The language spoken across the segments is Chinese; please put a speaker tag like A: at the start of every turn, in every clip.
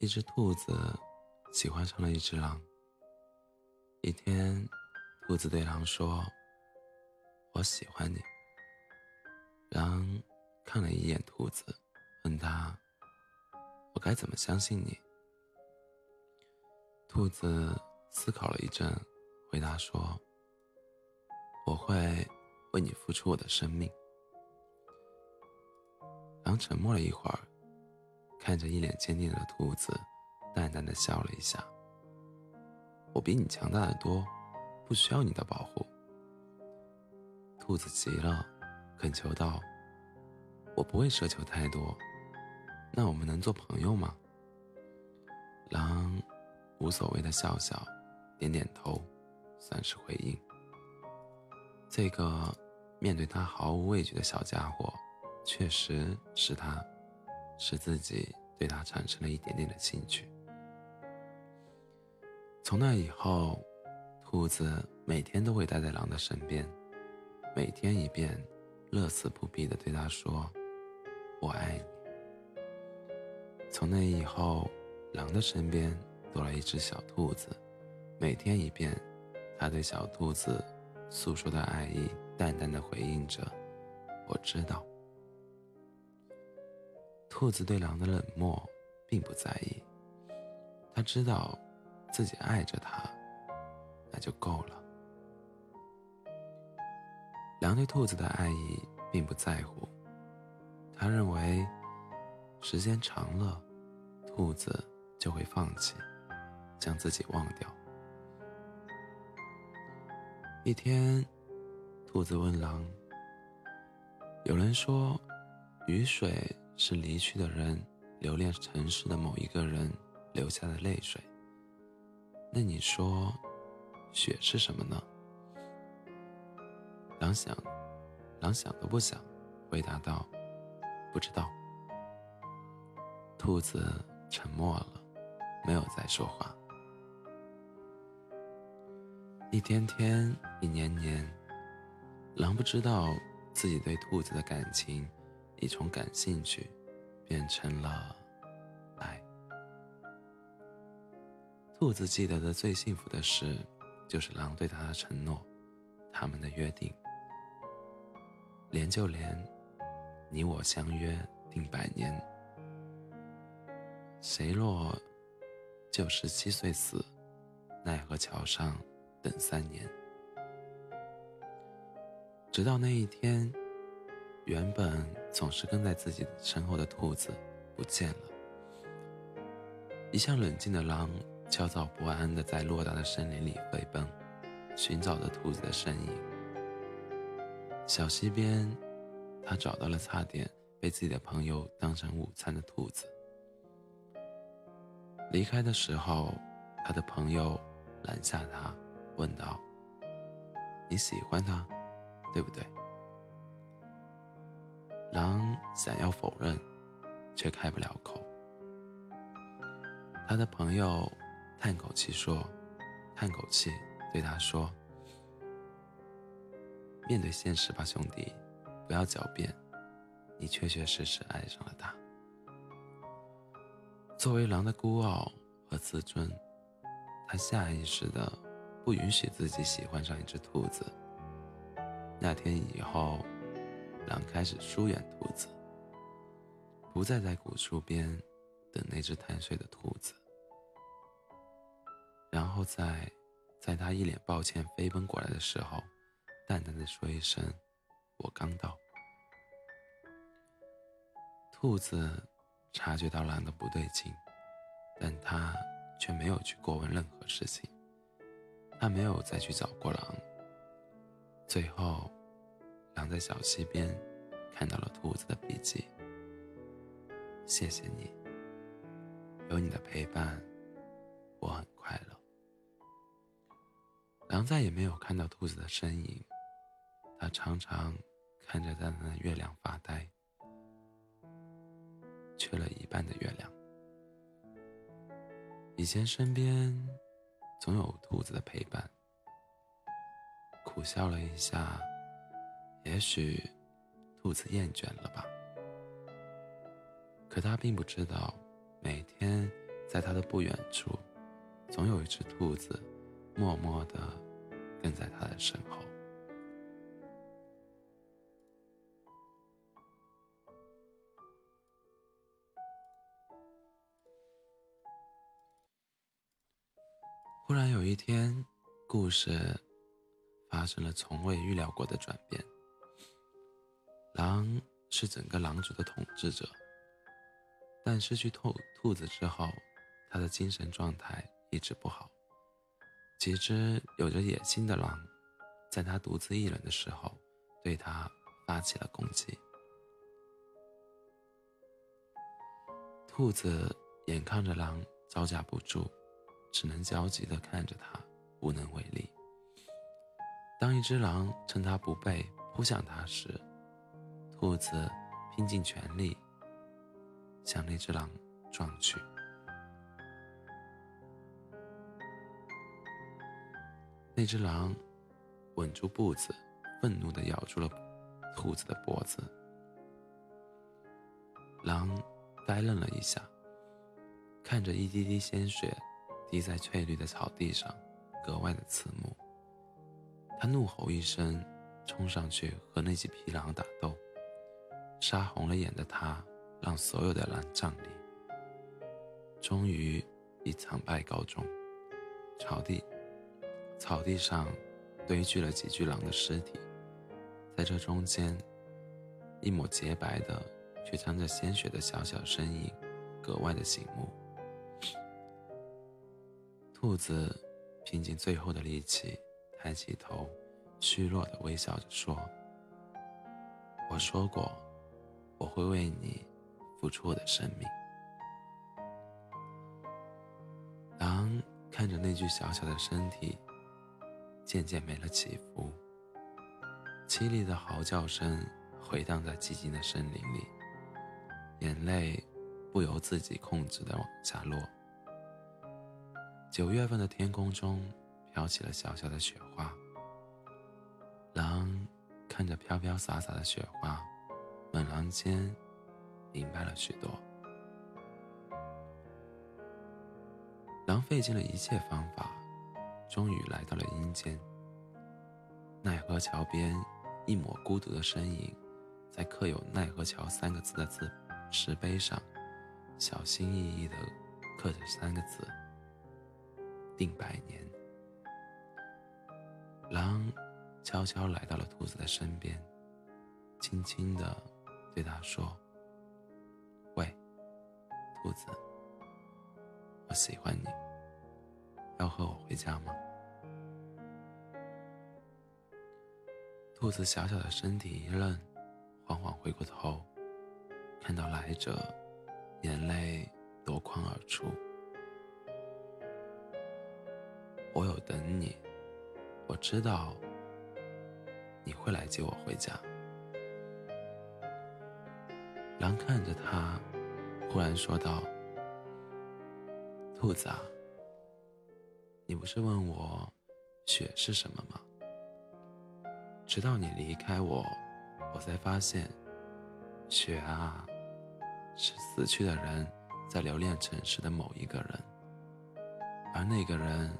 A: 一只兔子喜欢上了一只狼。一天，兔子对狼说：“我喜欢你。”狼看了一眼兔子，问他：“我该怎么相信你？”兔子思考了一阵，回答说：“我会为你付出我的生命。”狼沉默了一会儿，看着一脸坚定的兔子，淡淡的笑了一下。我比你强大的多，不需要你的保护。兔子急了，恳求道：“我不会奢求太多，那我们能做朋友吗？”狼无所谓的笑笑，点点头，算是回应。这个面对他毫无畏惧的小家伙，确实是他，使自己对他产生了一点点的兴趣。从那以后，兔子每天都会待在狼的身边，每天一遍，乐此不疲地对他说：“我爱你。”从那以后，狼的身边多了一只小兔子，每天一遍，他对小兔子诉说的爱意，淡淡的回应着：“我知道。”兔子对狼的冷漠并不在意，他知道。自己爱着他，那就够了。狼对兔子的爱意并不在乎，他认为时间长了，兔子就会放弃，将自己忘掉。一天，兔子问狼：“有人说，雨水是离去的人留恋城市的某一个人留下的泪水。”那你说，雪是什么呢？狼想，狼想都不想，回答道：“不知道。”兔子沉默了，没有再说话。一天天，一年年，狼不知道自己对兔子的感情，已从感兴趣，变成了爱。兔子记得的最幸福的事，就是狼对他的承诺，他们的约定。连就连，你我相约定百年，谁若就十七岁死，奈何桥上等三年。直到那一天，原本总是跟在自己身后的兔子不见了，一向冷静的狼。焦躁不安地在偌大的森林里飞奔，寻找着兔子的身影。小溪边，他找到了差点被自己的朋友当成午餐的兔子。离开的时候，他的朋友拦下他，问道：“你喜欢他，对不对？”狼想要否认，却开不了口。他的朋友。叹口气说：“叹口气，对他说：‘面对现实吧，兄弟，不要狡辩，你确确实实爱上了他。’作为狼的孤傲和自尊，他下意识的不允许自己喜欢上一只兔子。那天以后，狼开始疏远兔子，不再在古树边等那只贪睡的兔子。”然后在，在他一脸抱歉飞奔过来的时候，淡淡的说一声：“我刚到。”兔子察觉到狼的不对劲，但他却没有去过问任何事情。他没有再去找过狼。最后，狼在小溪边看到了兔子的笔记。谢谢你，有你的陪伴，我很快乐。狼再也没有看到兔子的身影，他常常看着淡淡的月亮发呆，缺了一半的月亮。以前身边总有兔子的陪伴，苦笑了一下，也许兔子厌倦了吧。可他并不知道，每天在他的不远处，总有一只兔子，默默地跟在他的身后。忽然有一天，故事发生了从未预料过的转变。狼是整个狼族的统治者，但失去兔兔子之后，他的精神状态一直不好。几只有着野心的狼，在他独自一人的时候，对他发起了攻击。兔子眼看着狼招架不住。只能焦急地看着他，无能为力。当一只狼趁他不备扑向他时，兔子拼尽全力向那只狼撞去。那只狼稳住步子，愤怒地咬住了兔子的脖子。狼呆愣了一下，看着一滴滴鲜血。滴在翠绿的草地上，格外的刺目。他怒吼一声，冲上去和那几匹狼打斗。杀红了眼的他，让所有的狼站立。终于以惨败告终。草地，草地上堆聚了几具狼的尸体，在这中间，一抹洁白的却沾着鲜血的小小身影，格外的醒目。兔子拼尽最后的力气，抬起头，虚弱的微笑着说：“我说过，我会为你付出我的生命。”狼看着那具小小的身体，渐渐没了起伏，凄厉的嚎叫声回荡在寂静的森林里，眼泪不由自己控制的往下落。九月份的天空中飘起了小小的雪花。狼看着飘飘洒洒的雪花，猛然间明白了许多。狼费尽了一切方法，终于来到了阴间。奈何桥边，一抹孤独的身影，在刻有“奈何桥”三个字的字石碑上，小心翼翼地刻着三个字。定百年。狼悄悄来到了兔子的身边，轻轻地对他说：“喂，兔子，我喜欢你，要和我回家吗？”兔子小小的身体一愣，缓缓回过头，看到来者，眼泪夺眶而出。我有等你，我知道你会来接我回家。狼看着他，忽然说道：“兔子啊，你不是问我雪是什么吗？直到你离开我，我才发现，雪啊，是死去的人在留恋城市的某一个人，而那个人。”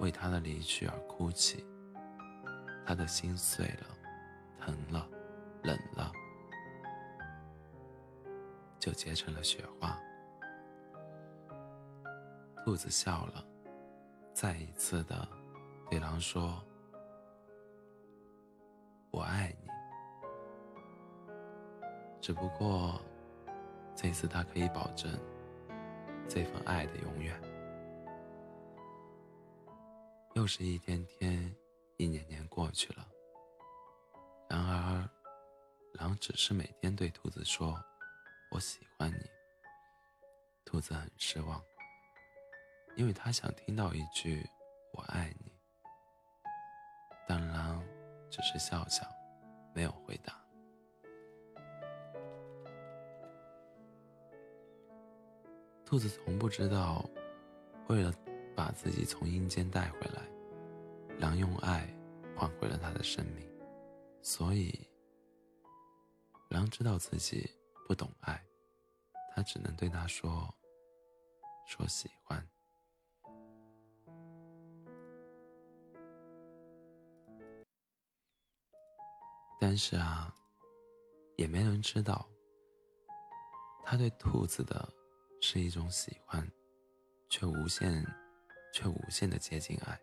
A: 为他的离去而哭泣，他的心碎了，疼了，冷了，就结成了雪花。兔子笑了，再一次的对狼说：“我爱你。”只不过，这次他可以保证这份爱的永远。又是一天天，一年年过去了。然而，狼只是每天对兔子说：“我喜欢你。”兔子很失望，因为他想听到一句“我爱你”，但狼只是笑笑，没有回答。兔子从不知道，为了。把自己从阴间带回来，狼用爱换回了他的生命，所以狼知道自己不懂爱，他只能对他说：“说喜欢。但是啊，也没人知道，他对兔子的是一种喜欢，却无限，却无限的接近爱。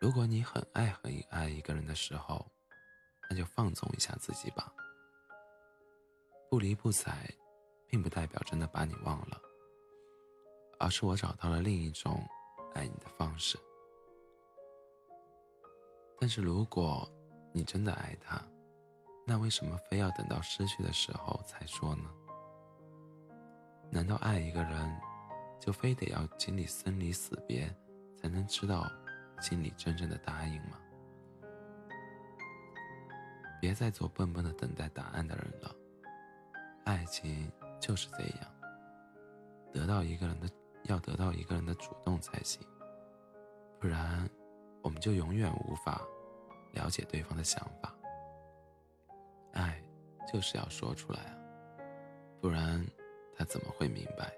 A: 如果你很爱很爱一个人的时候，那就放纵一下自己吧。不离不睬，并不代表真的把你忘了，而是我找到了另一种爱你的方式。但是如果你真的爱他，那为什么非要等到失去的时候才说呢？难道爱一个人，就非得要经历生离死别，才能知道心里真正的答应吗？别再做笨笨的等待答案的人了。爱情就是这样，得到一个人的，要得到一个人的主动才行，不然我们就永远无法。了解对方的想法，爱就是要说出来啊，不然他怎么会明白？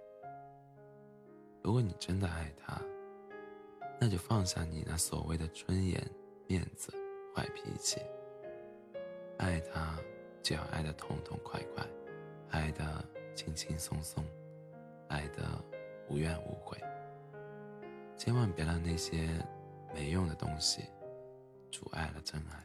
A: 如果你真的爱他，那就放下你那所谓的尊严、面子、坏脾气。爱他就要爱得痛痛快快，爱的轻轻松松，爱的无怨无悔。千万别让那些没用的东西。阻碍了真爱。